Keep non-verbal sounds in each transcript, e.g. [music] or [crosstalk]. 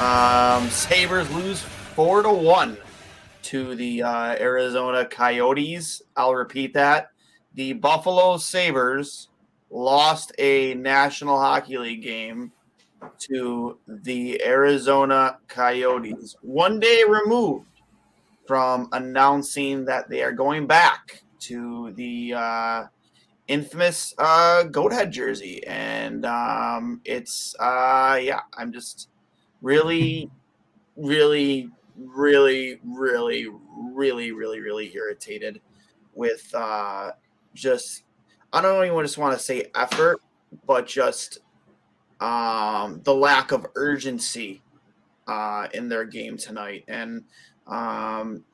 Um, Sabres lose four to one to the uh, Arizona Coyotes. I'll repeat that. The Buffalo Sabres lost a National Hockey League game to the Arizona Coyotes, one day removed from announcing that they are going back to the uh, infamous uh, goat head jersey. And um, it's, uh, yeah, I'm just really, really, really, really, really, really, really irritated with uh, just I don't even just want to say effort, but just um, the lack of urgency uh, in their game tonight. And um,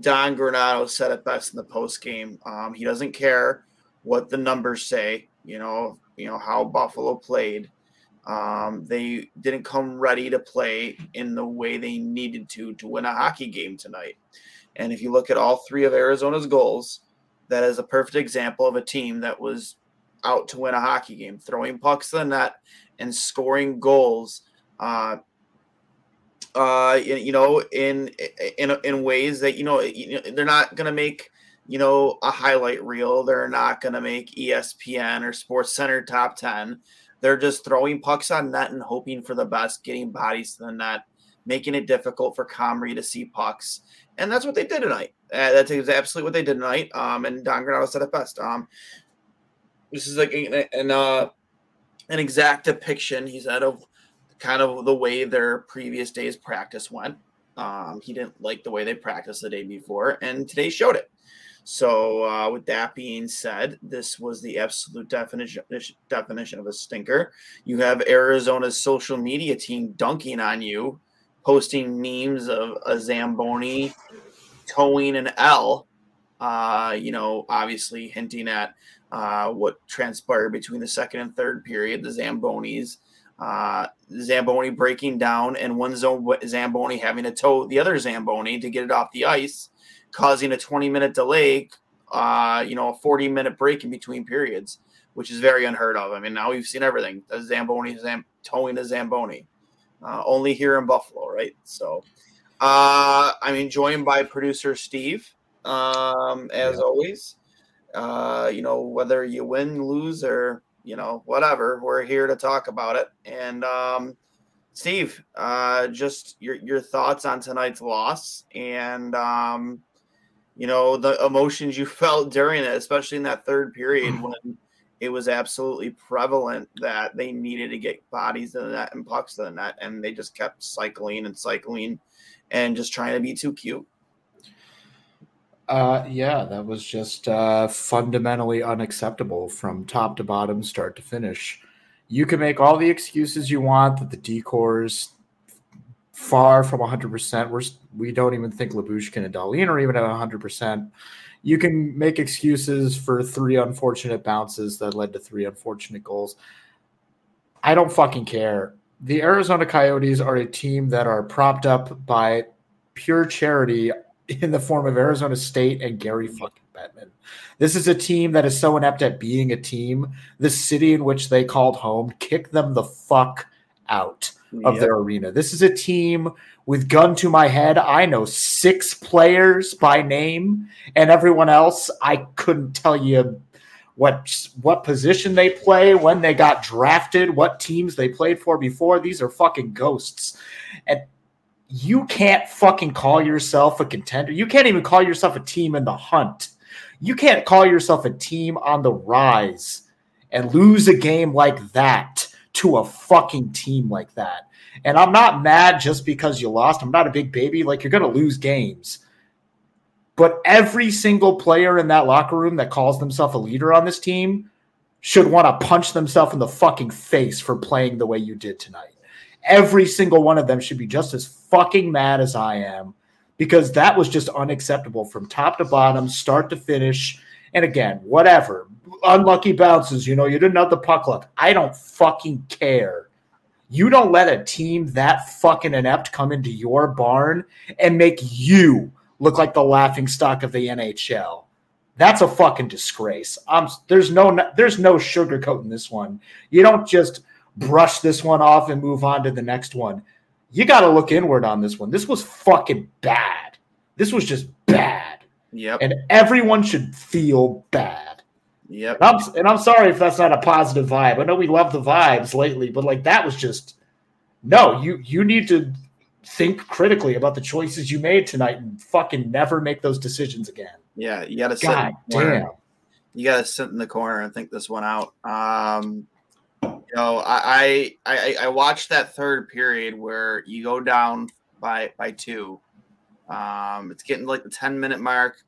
Don Granato said it best in the post game. Um, he doesn't care what the numbers say. You know, you know how Buffalo played. Um, they didn't come ready to play in the way they needed to to win a hockey game tonight. And if you look at all three of Arizona's goals, that is a perfect example of a team that was out to win a hockey game, throwing pucks to the net and scoring goals. Uh, uh, you know, in in in ways that you know, they're not to make you know a highlight reel. They're not to make ESPN or SportsCenter top ten they're just throwing pucks on net and hoping for the best, getting bodies to the net, making it difficult for Comrie to see pucks. And that's what they did tonight. Uh, that's absolutely what they did tonight. Um, and Don Granato said it best. Um, this is like an, an, uh, an exact depiction, he said, of kind of the way their previous day's practice went. Um, he didn't like the way they practiced the day before, and today showed it. So, uh, with that being said, this was the absolute definition definition of a stinker. You have Arizona's social media team dunking on you, posting memes of a Zamboni towing an L. Uh, you know, obviously hinting at uh, what transpired between the second and third period. The Zambonis, uh, Zamboni breaking down, and one Zamboni having to tow the other Zamboni to get it off the ice causing a 20 minute delay, uh, you know, a 40 minute break in between periods, which is very unheard of. I mean, now we've seen everything. The Zamboni Zam- towing a Zamboni, uh, only here in Buffalo, right? So, uh, I'm joined by producer Steve, um, as yeah. always. Uh, you know, whether you win, lose, or you know, whatever, we're here to talk about it. And um, Steve, uh, just your your thoughts on tonight's loss, and um, you know the emotions you [laughs] felt during it, especially in that third period mm. when it was absolutely prevalent that they needed to get bodies to the net and pucks to the net, and they just kept cycling and cycling and just trying to be too cute. Uh, yeah, that was just uh, fundamentally unacceptable from top to bottom, start to finish. You can make all the excuses you want that the decors far from 100%. We're, we don't even think Lyubushkin and Dahlin are even at 100%. You can make excuses for three unfortunate bounces that led to three unfortunate goals. I don't fucking care. The Arizona Coyotes are a team that are propped up by pure charity in the form of Arizona State and Gary mm-hmm. fucking Bettman. This is a team that is so inept at being a team. The city in which they called home kicked them the fuck out of Yep. their arena. This is a team with gun to my head. I know six players by name, and everyone else I couldn't tell you what what position they play, when they got drafted, what teams they played for before. These are fucking ghosts. And you can't fucking call yourself a contender. You can't even call yourself a team in the hunt. You can't call yourself a team on the rise and lose a game like that to a fucking team like that. And I'm not mad just because you lost. I'm not a big baby. Like you're going to lose games. But every single player in that locker room that calls themselves a leader on this team should want to punch themselves in the fucking face for playing the way you did tonight. Every single one of them should be just as fucking mad as I am because that was just unacceptable from top to bottom, start to finish. And again, whatever. Unlucky bounces, you know, you didn't have the puck luck. I don't fucking care. You don't let a team that fucking inept come into your barn and make you look like the laughing stock of the NHL. That's a fucking disgrace. Um, there's no there's no sugarcoating this one. You don't just brush this one off and move on to the next one. You got to look inward on this one. This was fucking bad. This was just bad, Yep. and everyone should feel bad. Yep. And I'm, and I'm sorry if that's not a positive vibe. I know we love the vibes lately, but like that was just no. You you need to think critically about the choices you made tonight and fucking never make those decisions again. Yeah. You got to sit. God the damn. You got to sit in the corner and think this one out. Um, you know, I, I I I watched that third period where you go down by by two. Um, it's getting like the ten minute mark,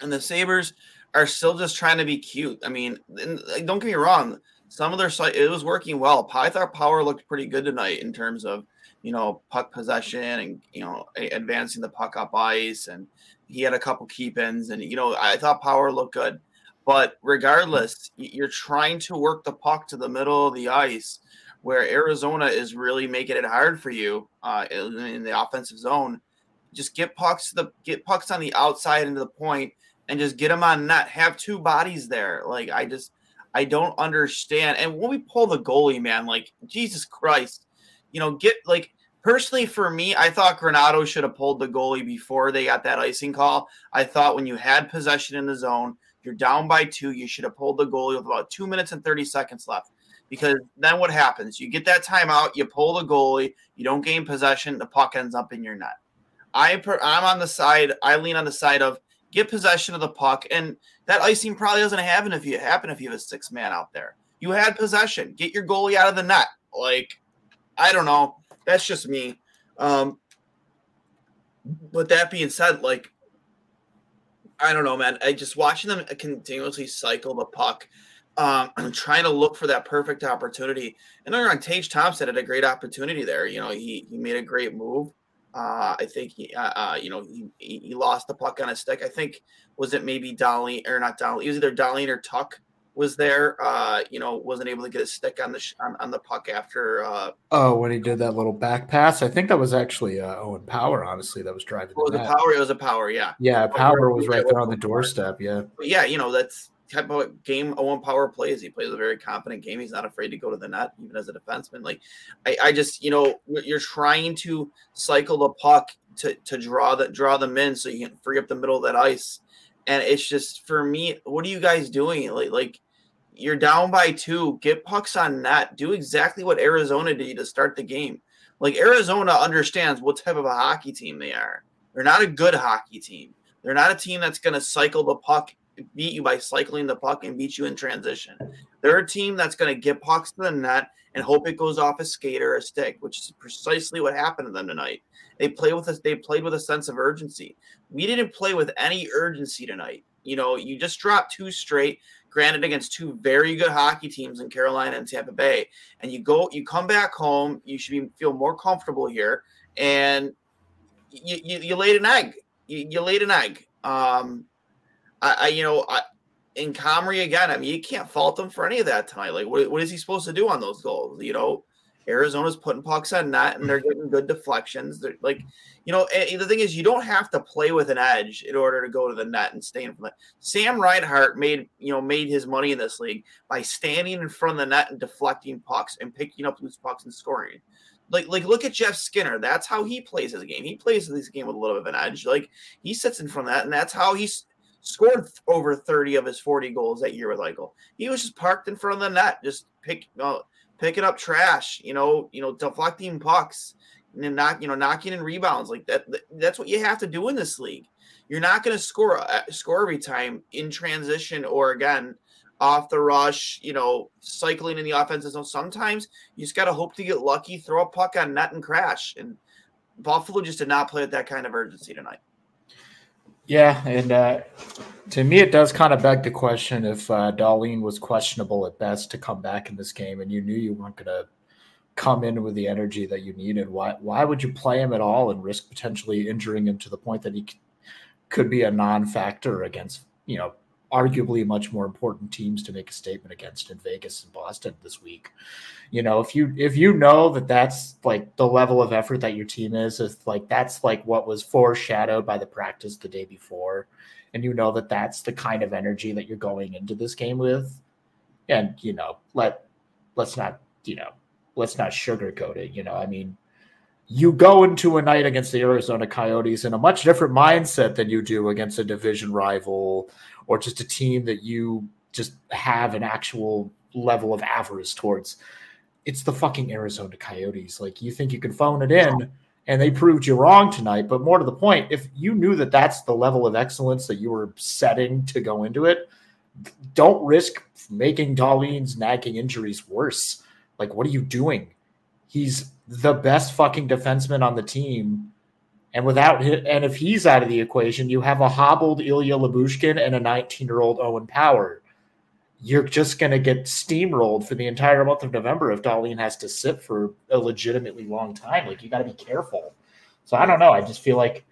and the Sabres are still just trying to be cute. I mean, and, like, don't get me wrong. Some of their site it was working well. I thought Power looked pretty good tonight in terms of you know puck possession and you know advancing the puck up ice, and he had a couple keep ins, and you know I thought Power looked good. But regardless, you're trying to work the puck to the middle of the ice, where Arizona is really making it hard for you uh, in the offensive zone. Just get pucks to the get pucks on the outside into the point, and just get them on net. Have two bodies there. Like I just I don't understand. And when we pull the goalie, man, like Jesus Christ, you know, get like personally for me, I thought Granato should have pulled the goalie before they got that icing call. I thought when you had possession in the zone, you're down by two, you should have pulled the goalie with about two minutes and 30 seconds left. Because then what happens? You get that timeout, you pull the goalie, you don't gain possession, the puck ends up in your net. I per, I'm on the side, I lean on the side of get possession of the puck, and that icing probably doesn't happen if you happen if you have a six man out there. You had possession, get your goalie out of the net. Like, I don't know. That's just me. Um, but that being said, like, I don't know, man. I just watching them continuously cycle the puck, um, [clears throat] trying to look for that perfect opportunity. And on Tage Thompson had a great opportunity there. You know, he he made a great move. Uh, I think he, uh, uh, you know, he, he lost the puck on his stick. I think was it maybe Dolly or not Dolly? It was either Dolly or Tuch was there. Uh, you know, wasn't able to get a stick on the sh- on, on the puck after. Uh, Oh, when he did that little back pass, I think that was actually uh, Owen Power. Honestly, that was driving. was the power? It was a power. Yeah. Yeah, Power was right there on the doorstep. Yeah, But yeah, you know, that's type of game Owen Power plays. He plays a very confident game. He's not afraid to go to the net, even as a defenseman. Like, I, I just, you know, you're trying to cycle the puck to to draw the draw them in so you can free up the middle of that ice. And it's just for me, what are you guys doing? Like, like you're down by two, get pucks on net, do exactly what Arizona did to start the game. Like Arizona understands what type of a hockey team they are. They're not a good hockey team. They're not a team that's going to cycle the puck, beat you by cycling the puck and beat you in transition. They're a team that's going to get pucks to the net and hope it goes off a skate or a stick, which is precisely what happened to them tonight. They play with us. They played with a sense of urgency. We didn't play with any urgency tonight. You know, you just dropped two straight, granted against two very good hockey teams in Carolina and Tampa Bay, and you go, you come back home. You should be, feel more comfortable here, and you, you, you laid an egg. You, you laid an egg. Um, I, I you know, I, in Comrie again. I mean, you can't fault him for any of that tonight. Like, what, what is he supposed to do on those goals? You know, Arizona's putting pucks on net and they're mm-hmm. getting good deflections. They're like, you know, eh, the thing is, you don't have to play with an edge in order to go to the net and stay in front. Sam Reinhart made, you know, made his money in this league by standing in front of the net and deflecting pucks and picking up loose pucks and scoring. Like, like, look at Jeff Skinner. That's how he plays his game. He plays this game with a little bit of an edge. Like, he sits in front of that, and that's how he's scored over 30 of his 40 goals that year with Eichel. He was just parked in front of the net, just pick, you know, picking up trash, you know, you know, deflecting pucks and knock, you know, knocking in rebounds like that. That's what you have to do in this league. You're not going to score uh, score every time in transition or again off the rush, you know, cycling in the offensive zone. Sometimes you just got to hope to get lucky, throw a puck on net and crash. And Buffalo just did not play with that kind of urgency tonight. Yeah, and uh, to me, it does kind of beg the question if uh, Dahlin was questionable at best to come back in this game, and you knew you weren't going to come in with the energy that you needed. Why? Why would you play him at all and risk potentially injuring him to the point that he could be a non-factor against you know arguably much more important teams to make a statement against in Vegas and Boston this week. You know, if you if you know that that's like the level of effort that your team is, if like that's like what was foreshadowed by the practice the day before, and you know that that's the kind of energy that you're going into this game with, and you know, let let's not you know let's not sugarcoat it. You know, I mean, you go into a night against the Arizona Coyotes in a much different mindset than you do against a division rival or just a team that you just have an actual level of avarice towards. It's the fucking Arizona Coyotes. Like you think you can phone it in, and they proved you wrong tonight. But more to the point, if you knew that that's the level of excellence that you were setting to go into it, don't risk making Dahlin's nagging injuries worse. Like, what are you doing? He's the best fucking defenseman on the team and without him, and if he's out of the equation, you have a hobbled Ilya Lyubushkin and a 19 year old Owen Power. You're just going to get steamrolled for the entire month of November if Dahlin has to sit for a legitimately long time. Like you got to be careful. So I don't know. I just feel like,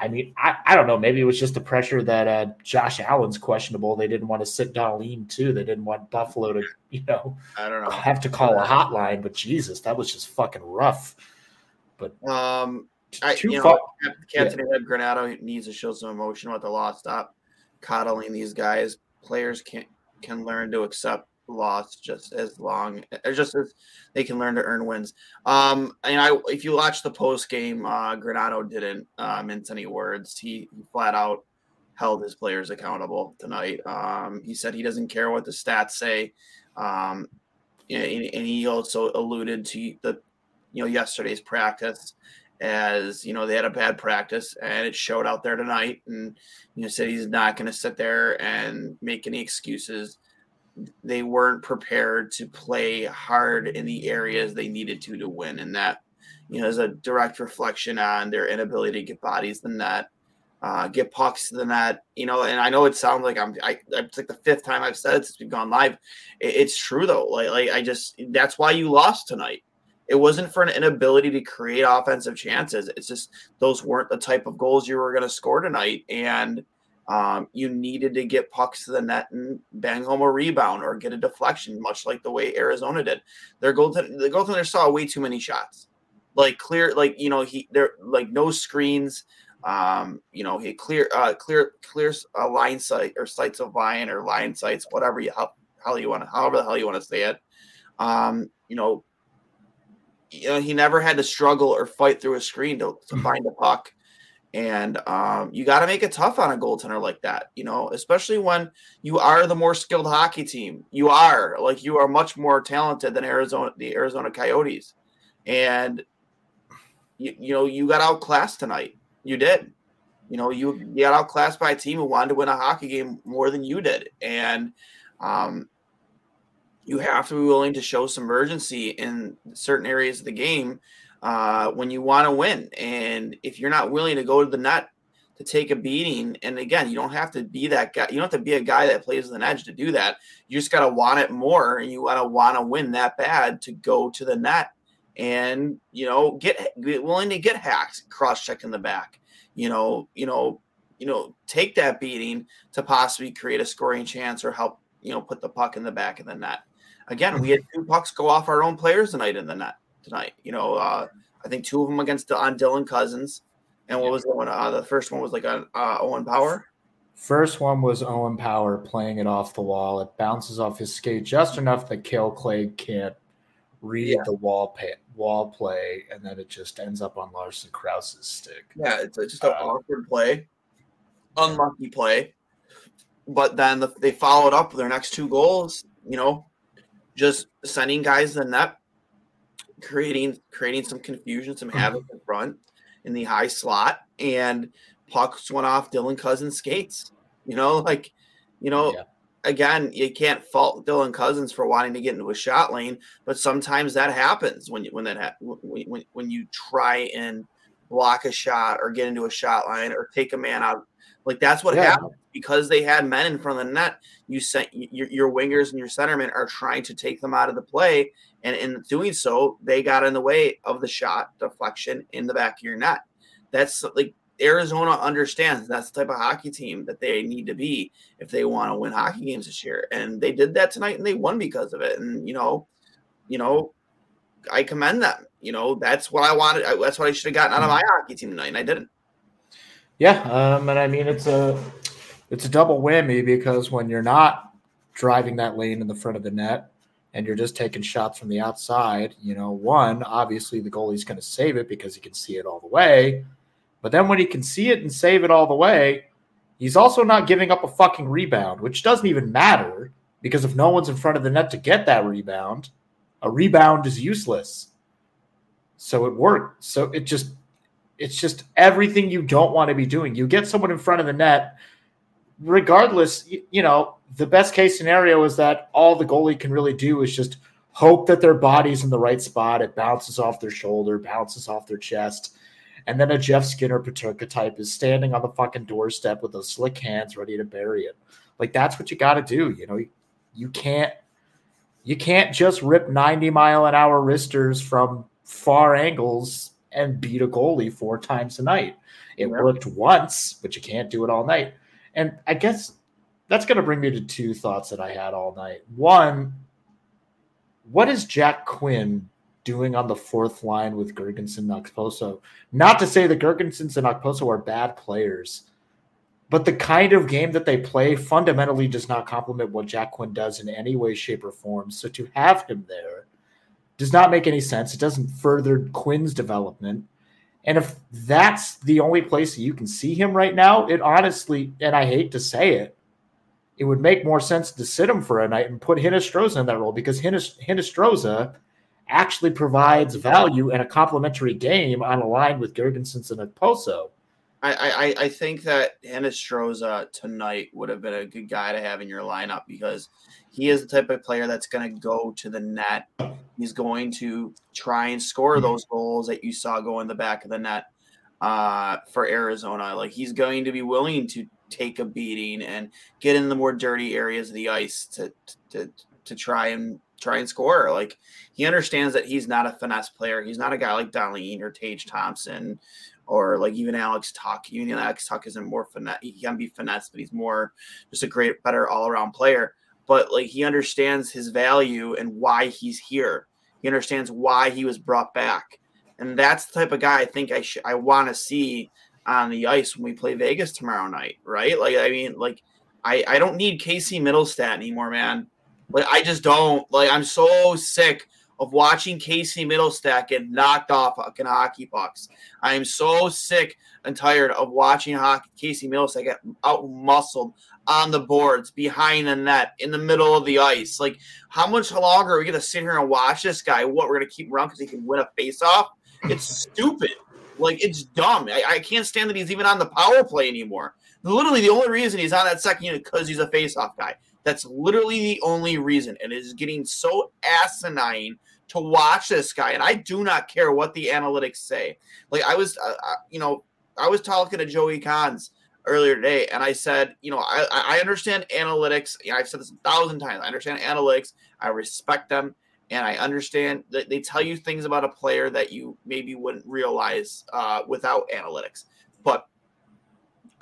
I mean, I, I don't know. Maybe it was just the pressure that uh, Josh Allen's questionable. They didn't want to sit Dahlin too. They didn't want Buffalo to, you know, I don't know, have to call a hotline. But Jesus, that was just fucking rough. But um, I, you know, Captain yeah. Ed Granato needs to show some emotion with the loss. Stop coddling these guys. Players can can learn to accept loss just as long as just as they can learn to earn wins. Um, and I, if you watch the post game, uh, Granato didn't uh, mince any words. He, he flat out held his players accountable tonight. Um, he said he doesn't care what the stats say. Um, and, and he also alluded to the, you know, yesterday's practice as you know they had a bad practice and it showed out there tonight and you know said he's not going to sit there and make any excuses they weren't prepared to play hard in the areas they needed to to win and that you know is a direct reflection on their inability to get bodies the net uh, get pucks to the net you know and i know it sounds like i'm I, it's like the fifth time i've said it since we've gone live it, it's true though like, like i just that's why you lost tonight it wasn't for an inability to create offensive chances. It's just those weren't the type of goals you were going to score tonight. And um, you needed to get pucks to the net and bang home a rebound or get a deflection, much like the way Arizona did. Their goaltender, the goaltender saw way too many shots. Like clear, like you know, he there like no screens. Um, you know, he clear, uh, clear, clear a line sight or sights of line or line sights, whatever you how, how you want to, however the hell you want to say it. Um, you know, you know, he never had to struggle or fight through a screen to, to mm-hmm. find a puck. And um, you got to make it tough on a goaltender like that, you know, especially when you are the more skilled hockey team. You are like you are much more talented than Arizona, the Arizona Coyotes, and you, you know you got outclassed tonight. You did, you know, you, got outclassed by a team who wanted to win a hockey game more than you did, and um, you have to be willing to show some urgency in certain areas of the game uh, when you want to win. And if you're not willing to go to the net to take a beating, and again, you don't have to be that guy. You don't have to be a guy that plays with an edge to do that. You just got to want it more, and you want to want to win that bad to go to the net and you know get, get willing to get hacked, cross check in the back. You know, you know, you know, take that beating to possibly create a scoring chance or help you know put the puck in the back of the net. again, we had two pucks go off our own players tonight in the net tonight. You know, uh, I think two of them against on Dylan Cozens, and what was the one? Uh, the first one was like on uh, Owen Power. First one was Owen Power playing it off the wall. It bounces off his skate just enough that Kale Clague can't read yeah. the wall pay, wall play, and then it just ends up on Lawson Crouse's stick. Yeah, it's just an uh, awkward play, unlucky play. But then the, they followed up with their next two goals. You know, just sending guys the net, creating creating some confusion, some mm-hmm. havoc in front in the high slot, and pucks went off Dylan Cozens' skates. You know, like, you know, yeah. again, you can't fault Dylan Cozens for wanting to get into a shot lane, but sometimes that happens when you when that ha- when, when you try and block a shot or get into a shot line or take a man out. Like that's what yeah. happened because they had men in front of the net. You sent your, your wingers and your centermen are trying to take them out of the play, and in doing so, they got in the way of the shot deflection in the back of your net. That's like Arizona understands that's the type of hockey team that they need to be if they want to win hockey games this year. And they did that tonight and they won because of it. And you know, you know, I commend them. You know, that's what I wanted. That's what I should have gotten out of my hockey team tonight, and I didn't. Yeah, um, and I mean it's a it's a double whammy because when you're not driving that lane in the front of the net and you're just taking shots from the outside, you know, one obviously the goalie's going to save it because he can see it all the way but then when he can see it and save it all the way, he's also not giving up a fucking rebound, which doesn't even matter because if no one's in front of the net to get that rebound, a rebound is useless. So it worked. So it just it's just everything you don't want to be doing. You get someone in front of the net, regardless, you, you know, the best case scenario is that all the goalie can really do is just hope that their body's in the right spot. It bounces off their shoulder, bounces off their chest and then a Jeff Skinner Peterka type is standing on the fucking doorstep with those slick hands ready to bury it. Like that's what you got to do. You know, you can't you can't just rip 90 mile an hour wristers from far angles and beat a goalie four times a night. It worked once, but you can't do it all night. And I guess that's going to bring me to two thoughts that I had all night. One, what is Jack Quinn doing on the fourth line with Girgensons and Okposo. Not to say that Girgensons and Okposo are bad players, but the kind of game that they play fundamentally does not complement what Jack Quinn does in any way, shape, or form. So to have him there does not make any sense. It doesn't further Quinn's development. And if that's the only place you can see him right now, it honestly, and I hate to say it, it would make more sense to sit him for a night and put Hinostroza in that role because Hinostroza – actually provides value and a complementary game on a line with Girgensons and Okposo. I, I, I think that Hinostroza tonight would have been a good guy to have in your lineup because he is the type of player that's going to go to the net. He's going to try and score those goals that you saw go in the back of the net uh, for Arizona. Like he's going to be willing to take a beating and get in the more dirty areas of the ice to to to try and try and score. Like he understands that he's not a finesse player. He's not a guy like Dahlin or Tage Thompson or like even Alex Tuch. Even Alex Tuch isn't more finesse. He can be finesse, but he's more just a great, better all around player. But like he understands his value and why he's here. He understands why he was brought back, and that's the type of guy I think I should I want to see on the ice when we play Vegas tomorrow night. Right? Like I mean, like I I don't need Casey Mittelstadt anymore, man. Like I just don't like. I'm so sick of watching Casey Mittelstadt get knocked off fucking hockey pucks. I am so sick and tired of watching hockey, Casey Mittelstadt get out muscled on the boards, behind the net, in the middle of the ice. Like, how much longer are we gonna sit here and watch this guy? What we're gonna keep him around because he can win a face-off? It's stupid. Like, it's dumb. I, I can't stand that he's even on the power play anymore. Literally, the only reason he's on that second unit because he's a face-off guy. That's literally the only reason. And it is getting so asinine to watch this guy. And I do not care what the analytics say. Like I was, uh, uh you know, I was talking to Joey Cons earlier today, and I said, you know, I, I understand analytics. You know, I've said this a thousand times. I understand analytics. I respect them, and I understand that they tell you things about a player that you maybe wouldn't realize uh, without analytics. But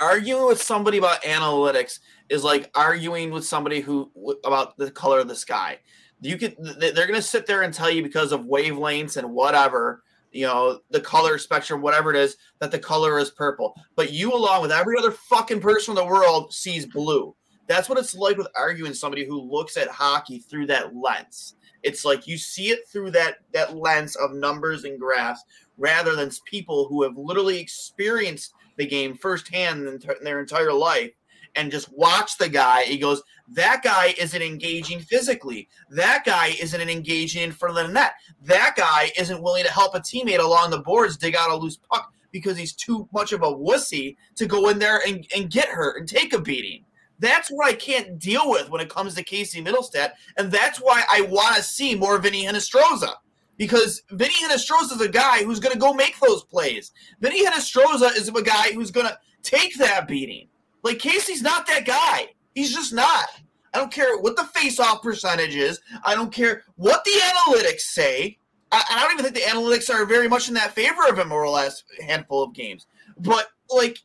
arguing with somebody about analytics is like arguing with somebody who about the color of the sky. You could they're going to sit there and tell you because of wavelengths and whatever you know, the color spectrum, whatever it is, that the color is purple. But you, along with every other fucking person in the world, sees blue. That's what it's like with arguing somebody who looks at hockey through that lens. It's like you see it through that that lens of numbers and graphs, rather than people who have literally experienced the game firsthand in their entire life and just watch the guy. He goes, that guy isn't engaging physically. That guy isn't engaging in front of the net. That guy isn't willing to help a teammate along the boards dig out a loose puck because he's too much of a wussy to go in there and, and get hurt and take a beating. That's what I can't deal with when it comes to Casey Mittelstadt. And that's why I want to see more Vinny Hinostroza. Because Vinny Hinostroza is a guy who's going to go make those plays. Vinny Hinostroza is a guy who's going to take that beating. Like Casey's not that guy. He's just not. I don't care what the face-off percentage is. I don't care what the analytics say. I, I don't even think the analytics are very much in that favor of him over the last handful of games. But like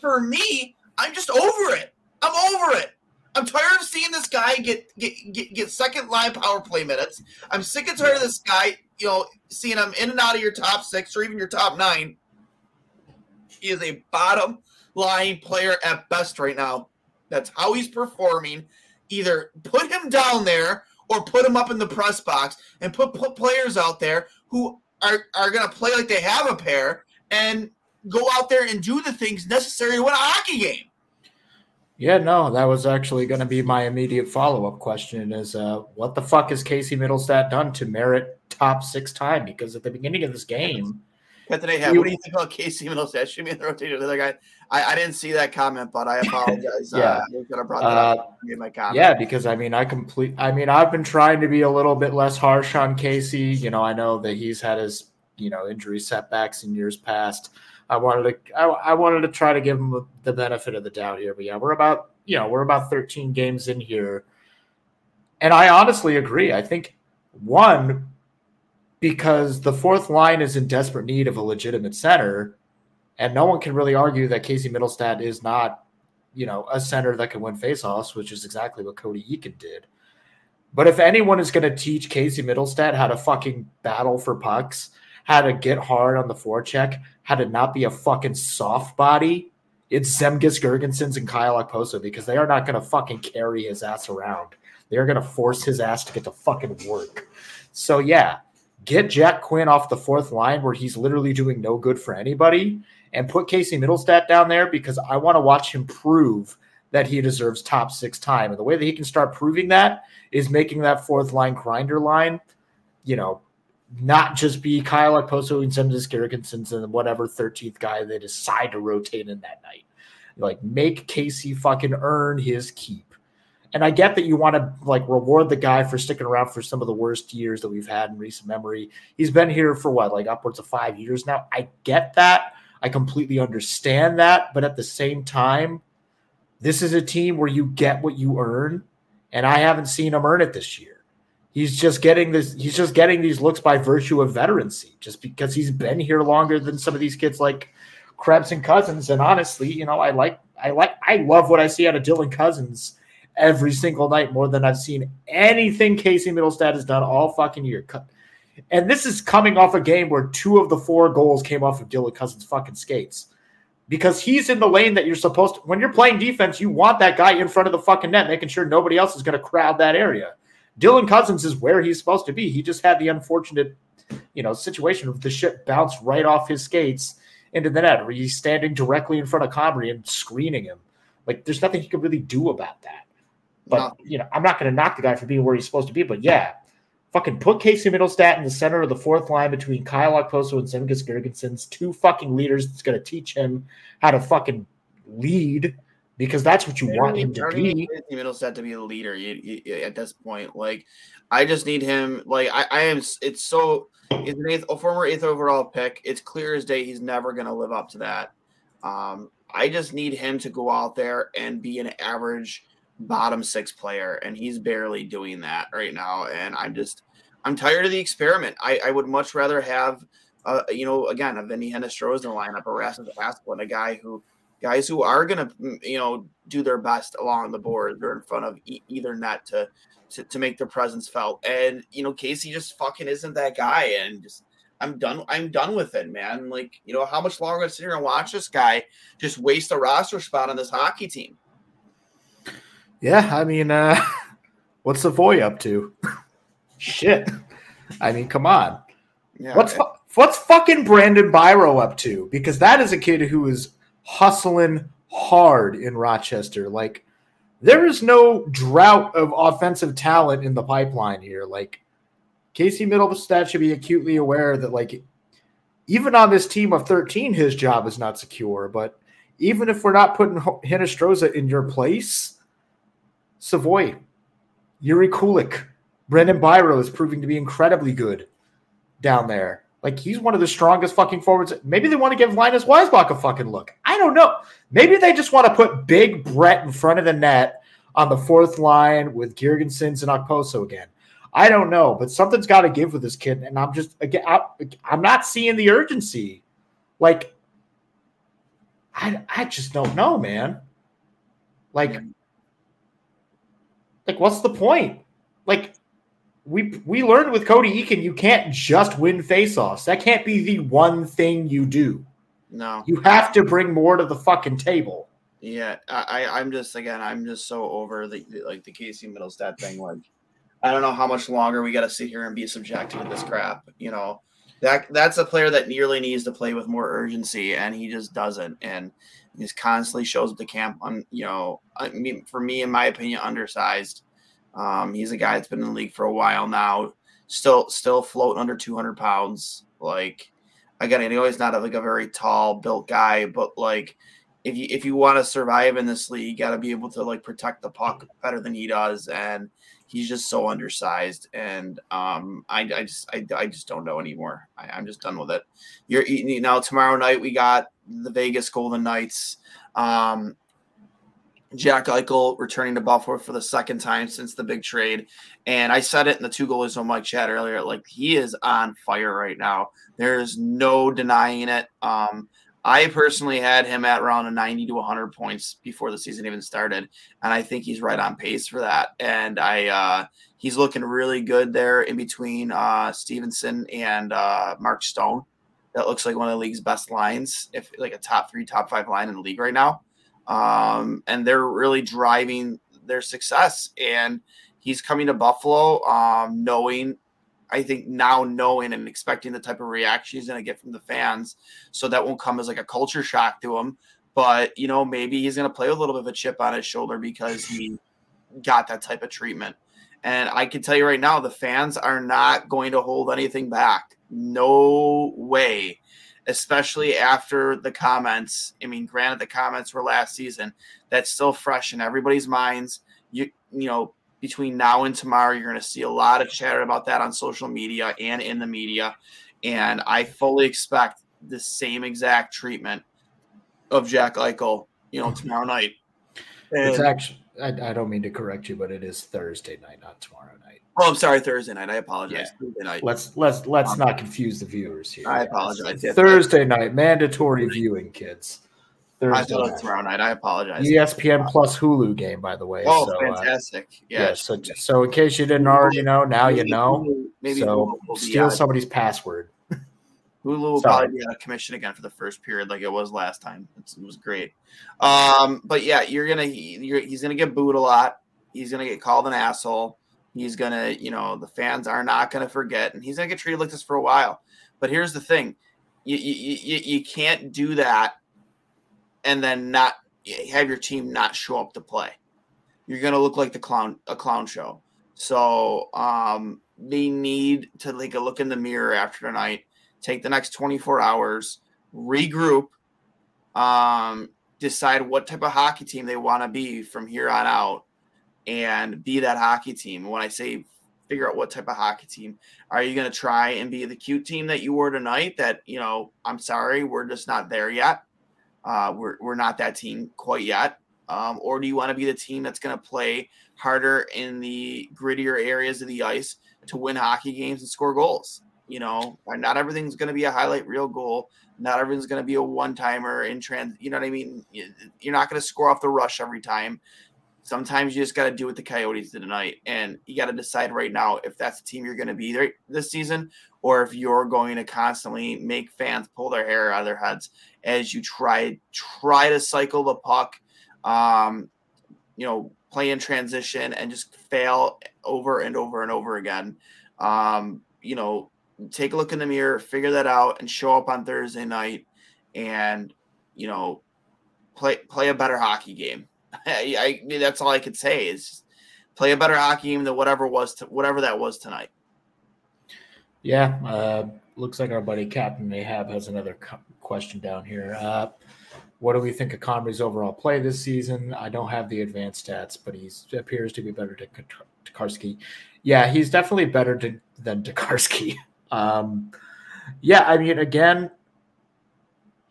for me, I'm just over it. I'm over it. I'm tired of seeing this guy get get get, get second line power play minutes. I'm sick and tired of this guy, you know, seeing him in and out of your top six or even your top nine. He is a bottom line player at best right now. That's how he's performing. Either put him down there or put him up in the press box and put, put players out there who are, are going to play like they have a pair and go out there and do the things necessary to win a hockey game. Yeah, no, that was actually going to be my immediate follow up question: is uh, what the fuck has Casey Mittelstadt done to merit top six time? Because at the beginning of this game, What do you think about Casey Mittelstadt? Shoot me in the rotation. The other guy, I, I didn't see that comment, but I apologize. [laughs] yeah, uh, brought that uh, my comment. Yeah, because I mean, I complete. I mean, I've been trying to be a little bit less harsh on Casey. You know, I know that he's had his you know injury setbacks in years past. I wanted to, I, I wanted to try to give him the benefit of the doubt here. But yeah, we're about, you know, we're about 13 games in here, and I honestly agree. I think one because the fourth line is in desperate need of a legitimate center, and no one can really argue that Casey Mittelstadt is not, you know, a center that can win faceoffs, which is exactly what Cody Eakin did. But if anyone is going to teach Casey Mittelstadt how to fucking battle for pucks, how to get hard on the forecheck, how to not be a fucking soft body, it's Zemgus Girgensons and Kyle Okposo because they are not going to fucking carry his ass around. They are going to force his ass to get to fucking work. So yeah, get Jack Quinn off the fourth line where he's literally doing no good for anybody and put Casey Mittelstadt down there because I want to watch him prove that he deserves top six time. And the way that he can start proving that is making that fourth line grinder line, you know, not just be Kyle Okposo and Zemgus Girgensons and whatever 13th guy they decide to rotate in that night. Like make Casey fucking earn his keep. And I get that you want to like reward the guy for sticking around for some of the worst years that we've had in recent memory. He's been here for what, like upwards of five years now. I get that. I completely understand that. But at the same time, this is a team where you get what you earn. And I haven't seen him earn it this year. He's just getting this, he's just getting these looks by virtue of veterancy, just because he's been here longer than some of these kids like Krebs and Cozens. And honestly, you know, I like I like I love what I see out of Dylan Cozens every single night more than I've seen anything Casey Mittelstadt has done all fucking year. And this is coming off a game where two of the four goals came off of Dylan Cozens' fucking skates. Because he's in the lane that you're supposed to. When you're playing defense, you want that guy in front of the fucking net, making sure nobody else is going to crowd that area. Dylan Cozens is where he's supposed to be. He just had the unfortunate, you know, situation of the ship bounce right off his skates into the net, where he's standing directly in front of Comrie and screening him. Like, there's nothing he could really do about that. But no. you know, I'm not going to knock the guy for being where he's supposed to be. But yeah, fucking put Casey Mittelstadt in the center of the fourth line between Kyle Okposo and Zemgus Girgensons, two fucking leaders that's going to teach him how to fucking lead because that's what you want him to be. Mittelstadt to be a leader at this point. Like, I just need him. Like, I, I am. It's so. He's an eighth, a former eighth overall pick. It's clear as day he's never going to live up to that. Um, I just need him to go out there and be an average bottom six player, and he's barely doing that right now. And I'm just, I'm tired of the experiment. I, I would much rather have, uh, you know, again, a Vinny Hinostroza in the lineup, or Rasmus Asplund, a guy who guys who are to, you know, do their best along the board or in front of e- either net to, to to make their presence felt. And you know, Casey just fucking isn't that guy, and just I'm done. I'm done with it, man. Like, you know, how much longer I sit here and watch this guy just waste a roster spot on this hockey team? Yeah, I mean, uh, [laughs] what's Savoie up to? [laughs] Shit. I mean, come on. Yeah, What's fu- what's fucking Brandon Biro up to? Because that is a kid who is hustling hard in Rochester. Like, there is no drought of offensive talent in the pipeline here. Like, Casey Mittelstadt should be acutely aware that, like, even on this team of 13, his job is not secure. But even if we're not putting Ho- Hinostroza in your place, Savoie, Jiri Kulich, Brendan Biro is proving to be incredibly good down there. Like he's one of the strongest fucking forwards. Maybe they want to give Linus Weissbach a fucking look. I don't know. Maybe they just want to put Big Brett in front of the net on the fourth line with Girgensons and Okposo again. I don't know, but something's got to give with this kid, and I'm just again, I, I'm not seeing the urgency. Like, I I just don't know, man. Like, like what's the point? Like, we we learned with Cody Eakin, you can't just win faceoffs. That can't be the one thing you do. no. You have to bring more to the fucking table. Yeah, I, I- I'm just again, I'm just so over the the- like the Casey Mittelstadt thing. [laughs] Like, I don't know how much longer we got to sit here and be subjected to this crap. You know, that that's a player that nearly needs to play with more urgency, and he just doesn't. And just constantly shows up to camp on. You know, I mean, for me, in my opinion, undersized. Um, he's a guy that's been in the league for a while now, still still floating under 200 pounds. Like, again, I know he's not like a very tall built guy, but like if you if you want to survive in this league, you got to be able to like protect the puck better than he does, and he's just so undersized. And um, I, I just I, I just don't know anymore. I, I'm just done with it. You're you now tomorrow night we got the Vegas Golden Knights. Um, Jack Eichel returning to Buffalo for the second time since the big trade. And I said it in the two goalies One Mic chat earlier. Like he is on fire right now. There's no denying it. Um, I personally had him at around a 90 to 100 points before the season even started, and I think he's right on pace for that. And I, uh, he's looking really good there in between uh, Stephenson and uh, Mark Stone. That looks like one of the league's best lines, if like a top three, top five line in the league right now. Um, and they're really driving their success. And he's coming to Buffalo, um, knowing I think now knowing and expecting the type of reaction he's going to get from the fans, so that won't come as like a culture shock to him. But you know, maybe he's going to play a little bit of a chip on his shoulder because he got that type of treatment. And I can tell you right now, the fans are not going to hold anything back. No way. Especially after the comments. I mean, granted, the comments were last season. That's still fresh in everybody's minds. You you know, between now and tomorrow, you're going to see a lot of chatter about that on social media and in the media. And I fully expect the same exact treatment of Jack Eichel, you know, tomorrow night. It's actually, I, I don't mean to correct you, but it is Thursday night, not tomorrow night. oh, I'm sorry, Thursday night. I apologize. Thursday night. Let's let's let's um, not confuse the viewers here. I apologize. Yeah, Thursday night, mandatory viewing, kids. I thought it was night. tomorrow night. I apologize. ESPN plus Hulu game, by the way. Oh, so, uh, fantastic! yeah. Yeah. So so in case you didn't already know, now you know. Maybe so Hulu will be steal out. somebody's password. [laughs] Hulu will Sorry. probably be out of commission again for the first period, like it was last time. It's, it was great. Um, but yeah, you're gonna you're, he's gonna get booed a lot. He's gonna get called an asshole. He's gonna, you know, the fans are not gonna forget, and he's gonna get treated like this for a while. But here's the thing: you you, you, you can't do that and then not have your team not show up to play. You're gonna look like the clown a clown show. So um, they need to take a look in the mirror after tonight. Take the next 24 hours, regroup, um, decide what type of hockey team they want to be from here on out, and be that hockey team. When I say figure out what type of hockey team, are you going to try and be the cute team that you were tonight? That you know, I'm sorry, we're just not there yet. Uh, we're we're not that team quite yet. Um, or do you want to be the team that's going to play harder in the grittier areas of the ice to win hockey games and score goals? You know, not everything's going to be a highlight reel goal. Not everything's going to be a one timer in trans. You know what I mean? You're not going to score off the rush every time. Sometimes you just got to do what the Coyotes did tonight, and you got to decide right now if that's the team you're going to be there this season, or if you're going to constantly make fans pull their hair out of their heads as you try try to cycle the puck, um, you know, play in transition and just fail over and over and over again. Um, you know, take a look in the mirror, figure that out, and show up on Thursday night, and you know, play play a better hockey game. [laughs] I, I that's all I could say is play a better hockey game than whatever was to, whatever that was tonight. Yeah, uh, looks like our buddy Captain Mayhab has another co- question down here. Uh, what do we think of Comrie's overall play this season? I don't have the advanced stats, but he appears to be better than Tokarski. Yeah, he's definitely better to, than Tokarski. [laughs] Um, yeah, I mean, again,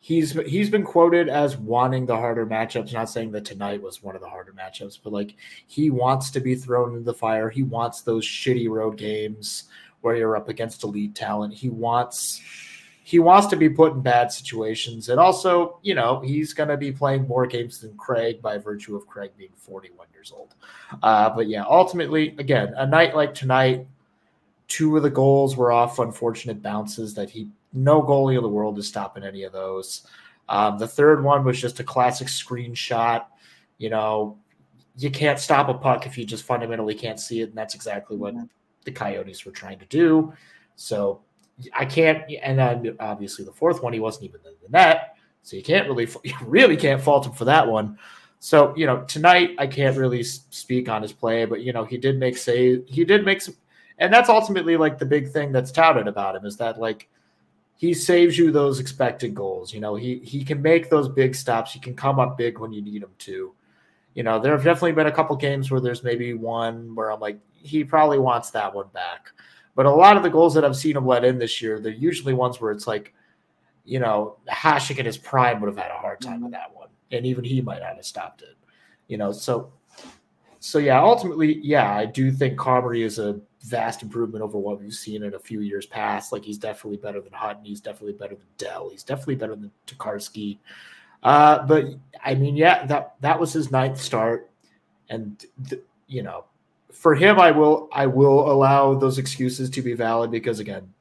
he's he's been quoted as wanting the harder matchups. Not saying that tonight was one of the harder matchups, but like he wants to be thrown into the fire. He wants those shitty road games where you're up against elite talent. He wants he wants to be put in bad situations. And also, you know, he's going to be playing more games than Craig by virtue of Craig being 41 years old. Uh, but yeah, ultimately, again, a night like tonight, two of the goals were off unfortunate bounces that he, no goalie in the world is stopping any of those. Um, the third one was just a classic screenshot. You know, you can't stop a puck if you just fundamentally can't see it. And that's exactly what mm-hmm. the Coyotes were trying to do. So I can't, and then obviously the fourth one, he wasn't even in the net, so you can't really, [laughs] you really can't fault him for that one. So you know, tonight I can't really speak on his play, but you know, he did make say he did make some, and that's ultimately like the big thing that's touted about him is that like he saves you those expected goals. You know, he he can make those big stops. He can come up big when you need him to. You know, there have definitely been a couple games where there's maybe one where I'm like, he probably wants that one back. But a lot of the goals that I've seen him let in this year, they're usually ones where it's like, you know, Hasek in his prime would have had a hard time with that one, and even he might not have stopped it. You know, so so yeah, ultimately, yeah, I do think Comrie is a vast improvement over what we've seen in a few years past. Like he's definitely better than Hutton. He's definitely better than Dell. He's definitely better than Tokarski. Uh, but I mean, yeah, that that was his ninth start, and th- you know, for him, I will I will allow those excuses to be valid because again,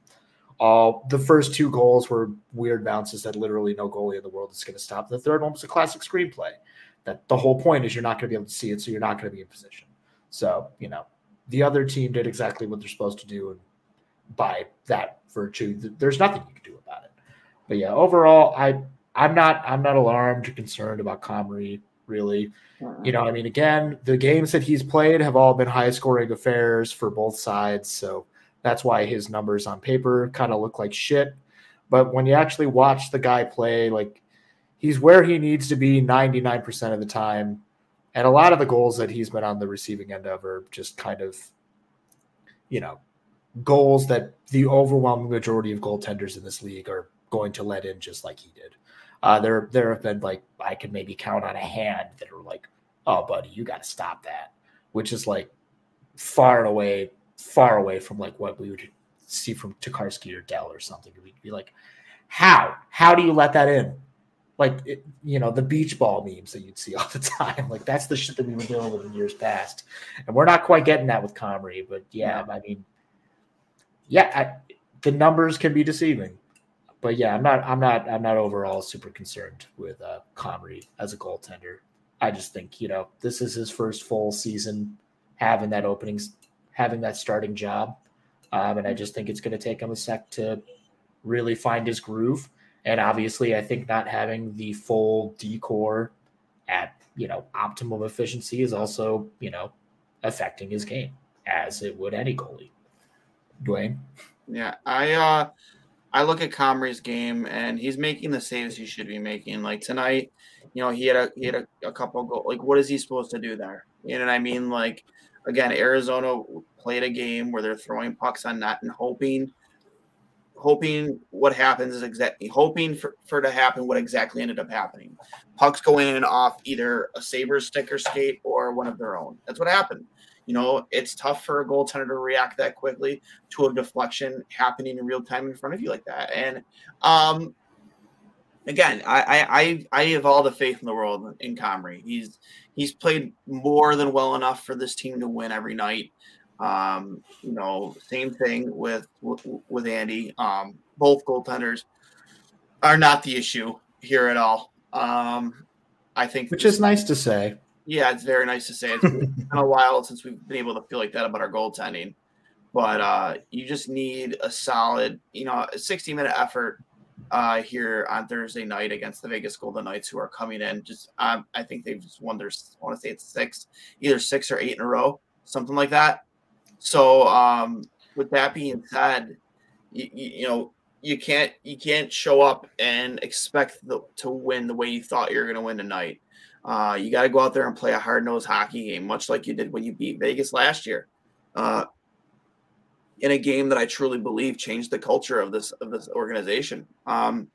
all the first two goals were weird bounces that literally no goalie in the world is going to stop. The third one was a classic screenplay. That the whole point is you're not going to be able to see it, so you're not going to be in position. So you know, the other team did exactly what they're supposed to do, and by that virtue, there's nothing you can do about it. But yeah, overall, I I'm not I'm not alarmed or concerned about Comrie really. You know, I mean, again, the games that he's played have all been high scoring affairs for both sides. So that's why his numbers on paper kind of look like shit. But when you actually watch the guy play, like he's where he needs to be 99% of the time. And a lot of the goals that he's been on the receiving end of are just kind of, you know, goals that the overwhelming majority of goaltenders in this league are going to let in just like he did. Uh, there there have been like I can maybe count on a hand that are like, oh buddy, you got to stop that, which is like far away, far away from like what we would see from Tokarski or Dell or something. We'd be like, how? How do you let that in? Like it, you know the beach ball memes that you'd see [laughs] all the time. Like that's the shit that we were dealing with in years past, and we're not quite getting that with Comrie. But yeah, I mean, yeah, I, the numbers can be deceiving but yeah, I'm not I'm not I'm not overall super concerned with uh Comrie as a goaltender. I just think, you know, this is his first full season having that opening having that starting job. Um, and I just think it's going to take him a sec to really find his groove. And obviously, I think not having the full D corps at you know optimum efficiency is also you know affecting his game as it would any goalie. Dwayne. Yeah, I uh I look at Comrie's game and he's making the saves he should be making. Like tonight, you know, he had a he had a, a couple goals. Like, what is he supposed to do there? You know what I mean? Like, again, Arizona played a game where they're throwing pucks on net and hoping, hoping what happens is exactly hoping for, for to happen what exactly ended up happening. Pucks go in and off either a Saber sticker skate or one of their own. That's what happened. You know, it's tough for a goaltender to react that quickly to a deflection happening in real time in front of you like that. And um, again, I, I I have all the faith in the world in Comrie. He's he's played more than well enough for this team to win every night. Um, you know, same thing with with, Andy. Um, both goaltenders are not the issue here at all. Um, I think, which is nice to say. Yeah, it's very nice to say. It's been [laughs] a while since we've been able to feel like that about our goaltending. But uh, you just need a solid, you know, a 60 minute effort uh, here on Thursday night against the Vegas Golden Knights, who are coming in. Just, um, I think they've just won their, I want to say it's six, either six or eight in a row, something like that. So, um, with that being said, you, you, know, you can't you can't show up and expect the, to win the way you thought you were going to win tonight. Uh, you got to go out there and play a hard nosed hockey game, much like you did when you beat Vegas last year. Uh, in a game that I truly believe changed the culture of this of this organization. Um,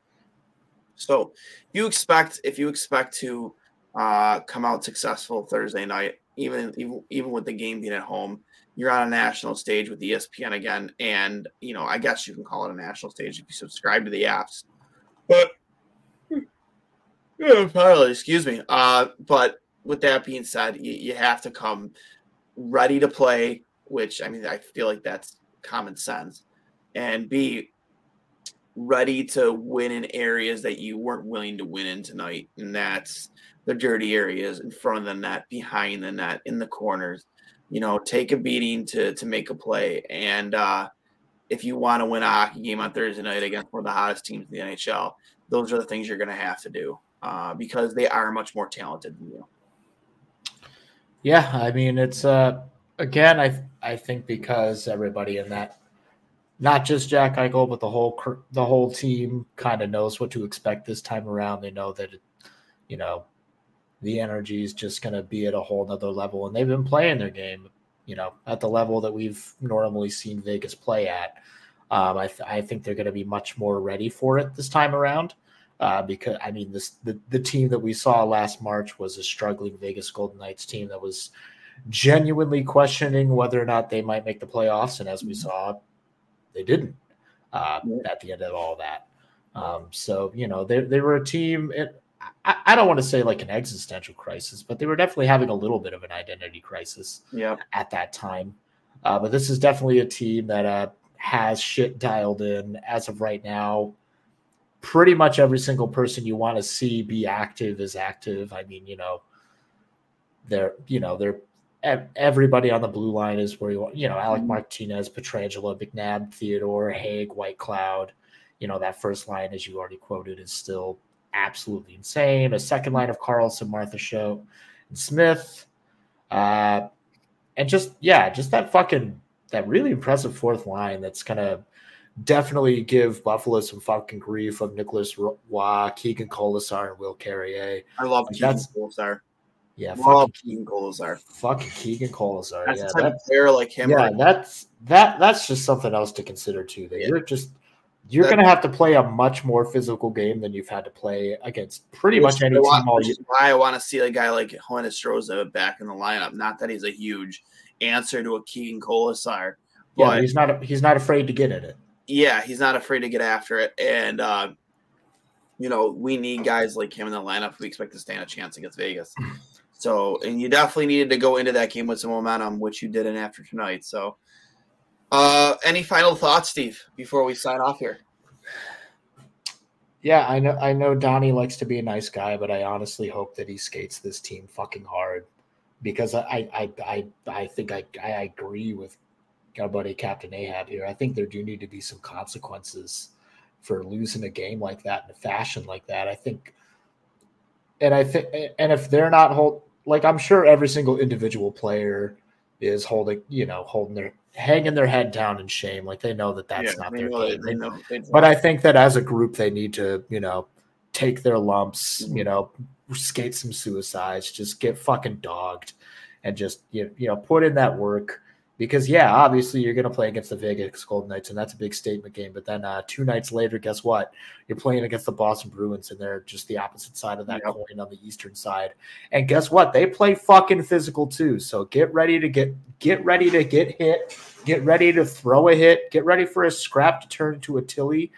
so, you expect if you expect to uh, come out successful Thursday night, even even even with the game being at home, you're on a national stage with ESPN again, and you know I guess you can call it a national stage if you subscribe to the apps. But yeah, probably. Excuse me. Uh, but with that being said, you, you have to come ready to play, which I mean, I feel like that's common sense, and be ready to win in areas that you weren't willing to win in tonight, and that's the dirty areas in front of the net, behind the net, in the corners. You know, take a beating to to make a play, and uh, if you want to win a hockey game on Thursday night against one of the hottest teams in the NHL, those are the things you're going to have to do uh, because they are much more talented than you. Yeah, I mean it's uh again I I think because everybody in that not just Jack Eichel but the whole the whole team kind of knows what to expect this time around. They know that it, you know the energy is just going to be at a whole nother level, and they've been playing their game, you know, at the level that we've normally seen Vegas play at. Um, I, th- I think they're going to be much more ready for it this time around uh, because I mean this the, the team that we saw last March was a struggling Vegas Golden Knights team that was genuinely questioning whether or not they might make the playoffs, and as we mm-hmm. saw, they didn't uh, at the end of all that. Um, so you know they they were a team. It, I, I don't want to say like an existential crisis, but they were definitely having a little bit of an identity crisis. Yeah. at that time. Uh, but this is definitely a team that uh, has shit dialed in as of right now pretty much every single person you want to see be active is active. I mean, you know, they're, you know, they're everybody on the blue line is where you want, you know, Alec mm-hmm. Martinez, Pietrangelo, McNabb, Theodore, Hague, Whitecloud. You know, that first line, as you already quoted, is still absolutely insane. A second line of Karlsson, Martha Schodt, and Smith. Uh, and just, yeah, just that fucking, that really impressive fourth line that's kind of definitely give Buffalo some fucking grief of Nicolas Roy, Keegan Kolesar, and Will Carrier. I love like Keegan Kolesar. Yeah, love Keegan Kolesar. Fucking Keegan Kolesar. That's yeah, the type of player like him. Yeah, that's that. That's just something else to consider too. That yeah. you're just you're going to have to play a much more physical game than you've had to play against pretty much any team all year. Why I want to see a guy like Jonas Stroza back in the lineup. Not that he's a huge answer to a Keegan Kolesar. Yeah, he's not. He's not afraid to get at it yeah, he's not afraid to get after it. And, uh, you know, we need guys like him in the lineup. We expect to stand a chance against Vegas. [laughs] So, and you definitely needed to go into that game with some momentum, which you did in after tonight. So, uh, any final thoughts, Steve, before we sign off here? Yeah, I know. I know Donnie likes to be a nice guy, but I honestly hope that he skates this team fucking hard because I, I, I, I think I, I agree with our buddy Captain Ahab here. I think there do need to be some consequences for losing a game like that in a fashion like that. I think, and I think, and if they're not hold, like I'm sure every single individual player is holding, you know, holding their hanging their head down in shame, like they know that that's yeah, not their game. They know, they know. But I think that as a group, they need to, you know, take their lumps, mm-hmm. you know, skate some suicides, just get fucking dogged, and just you you know put in that work Because yeah, obviously you're going to play against the Vegas Golden Knights, and that's a big statement game. But then uh, two nights later, guess what? You're playing against the Boston Bruins, and they're just the opposite side of that yep. coin on the eastern side. And guess what? They play fucking physical too. So get ready to get get ready to get hit. Get ready to throw a hit. Get ready for a scrap to turn into a tilly.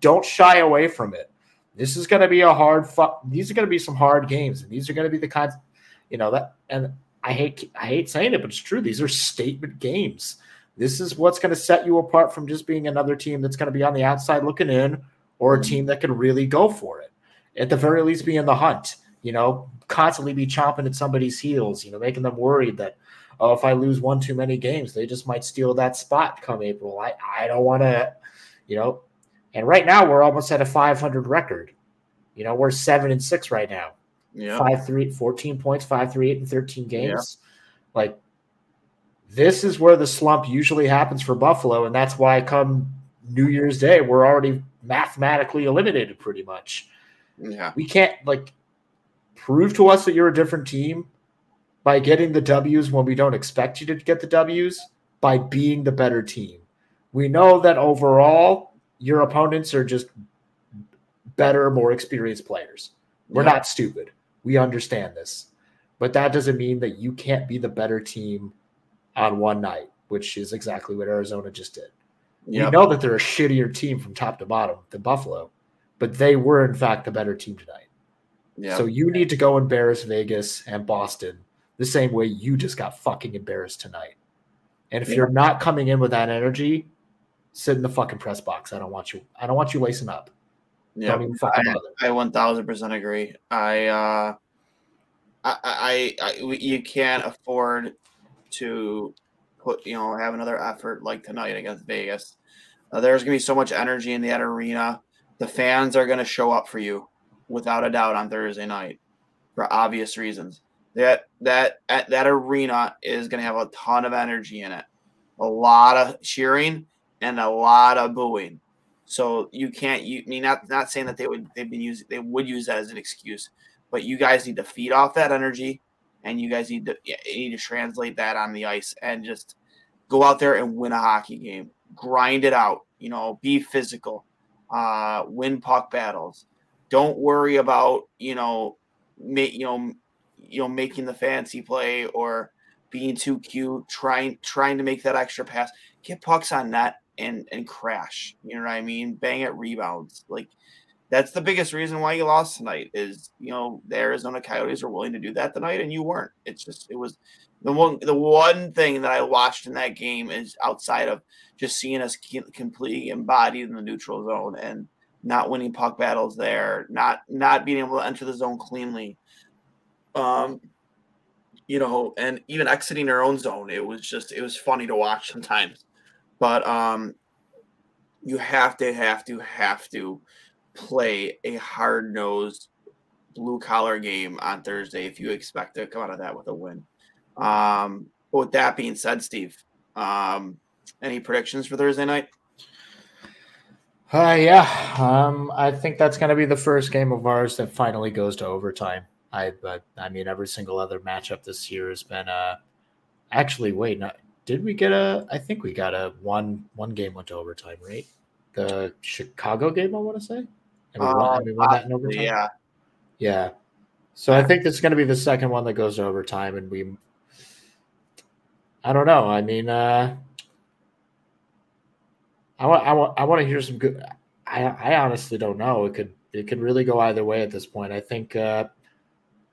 Don't shy away from it. This is going to be a hard. Fu- these are going to be some hard games, and these are going to be the kinds, you know that. And I hate I hate saying it, but it's true. These are statement games. This is what's going to set you apart from just being another team that's going to be on the outside looking in, or a mm-hmm. team that can really go for it. At the very least, be in the hunt. You know, constantly be chomping at somebody's heels. You know, making them worried that oh, if I lose one too many games, they just might steal that spot come April. I I don't want to, you know. And right now, we're almost at a 500 record. You know, we're seven and six right now. Yeah. Five, three, 14 points, five, three, eight, and 13 games. Yeah. Like, this is where the slump usually happens for Buffalo. And that's why come New Year's Day, we're already mathematically eliminated pretty much. Yeah. We can't, like, prove to us that you're a different team by getting the W's when we don't expect you to get the W's by being the better team. We know that overall, your opponents are just better, more experienced players. We're yeah. not stupid. We understand this. But that doesn't mean that you can't be the better team on one night, which is exactly what Arizona just did. Yep. We know that they're a shittier team from top to bottom than Buffalo, but they were, in fact, the better team tonight. Yep. So you need to go embarrass Vegas and Boston the same way you just got fucking embarrassed tonight. And if yep. you're not coming in with that energy, sit in the fucking press box. I don't want you. I don't want you lacing up. Yeah, I, I one thousand percent agree. I, uh, I, I, I, you can't afford to put, you know, have another effort like tonight against Vegas. Uh, there's gonna be so much energy in that arena. The fans are gonna show up for you, without a doubt, on Thursday night, for obvious reasons. That that that arena is gonna have a ton of energy in it, a lot of cheering and a lot of booing. So you can't. You I mean not not saying that they would they've been using they would use that as an excuse, but you guys need to feed off that energy, and you guys need to you need to translate that on the ice and just go out there and win a hockey game, grind it out. You know, be physical, uh, win puck battles. Don't worry about you know, make you know, you know, making the fancy play or being too cute, trying trying to make that extra pass. Get pucks on net and and crash. You know what I mean? Bang at rebounds. Like that's the biggest reason why you lost tonight is you know the Arizona Coyotes were willing to do that tonight and you weren't. It's just it was the one the one thing that I watched in that game is outside of just seeing us completely embodied in the neutral zone and not winning puck battles there, not not being able to enter the zone cleanly. Um, you know, and even exiting our own zone, it was just it was funny to watch sometimes. But um, you have to, have to, have to play a hard nosed blue collar game on Thursday if you expect to come out of that with a win. Um, but with that being said, Steve, um, any predictions for Thursday night? Uh, yeah, um, I think that's going to be the first game of ours that finally goes to overtime. I, but I mean, every single other matchup this year has been. Uh, actually, wait, not did we get a? I think we got a one one game went to overtime, right? The Chicago game, I want to say. And we, won, and we won that in overtime. Yeah, yeah. So I think it's going to be the second one that goes to overtime, and we. I don't know. I mean, uh, I want, I want, I want to hear some good. I, I honestly don't know. It could, it could really go either way at this point. I think, uh,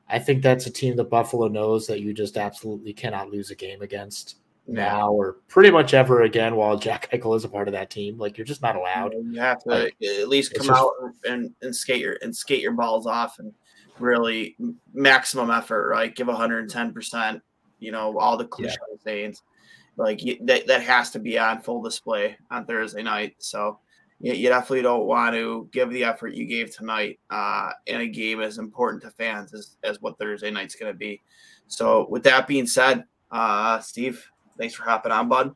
I think that's a team that Buffalo knows that you just absolutely cannot lose a game against now or pretty much ever again while Jack Eichel is a part of that team. Like you're just not allowed. You have to like, at least come just, out and, and skate your and skate your balls off and really maximum effort, right? Give 110 percent. You know all the cliche yeah. sayings. Like you, that, that has to be on full display on Thursday night. So you, you definitely don't want to give the effort you gave tonight uh, in a game as important to fans as, as what Thursday night's going to be. So with that being said, uh, Steve, Thanks for hopping on, bud.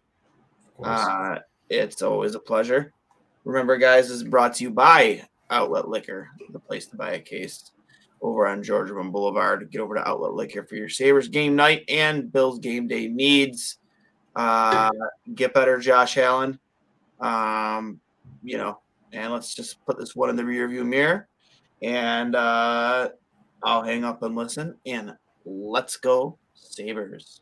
Uh, it's always a pleasure. Remember, guys, this is brought to you by Outlet Liquor, the place to buy a case over on Georgia Boulevard. Get over to Outlet Liquor for your Sabres game night and Bills game day needs. Uh, get better, Josh Allen. Um, you know, and let's just put this one in the rearview mirror, and uh, I'll hang up and listen. And let's go, Sabres.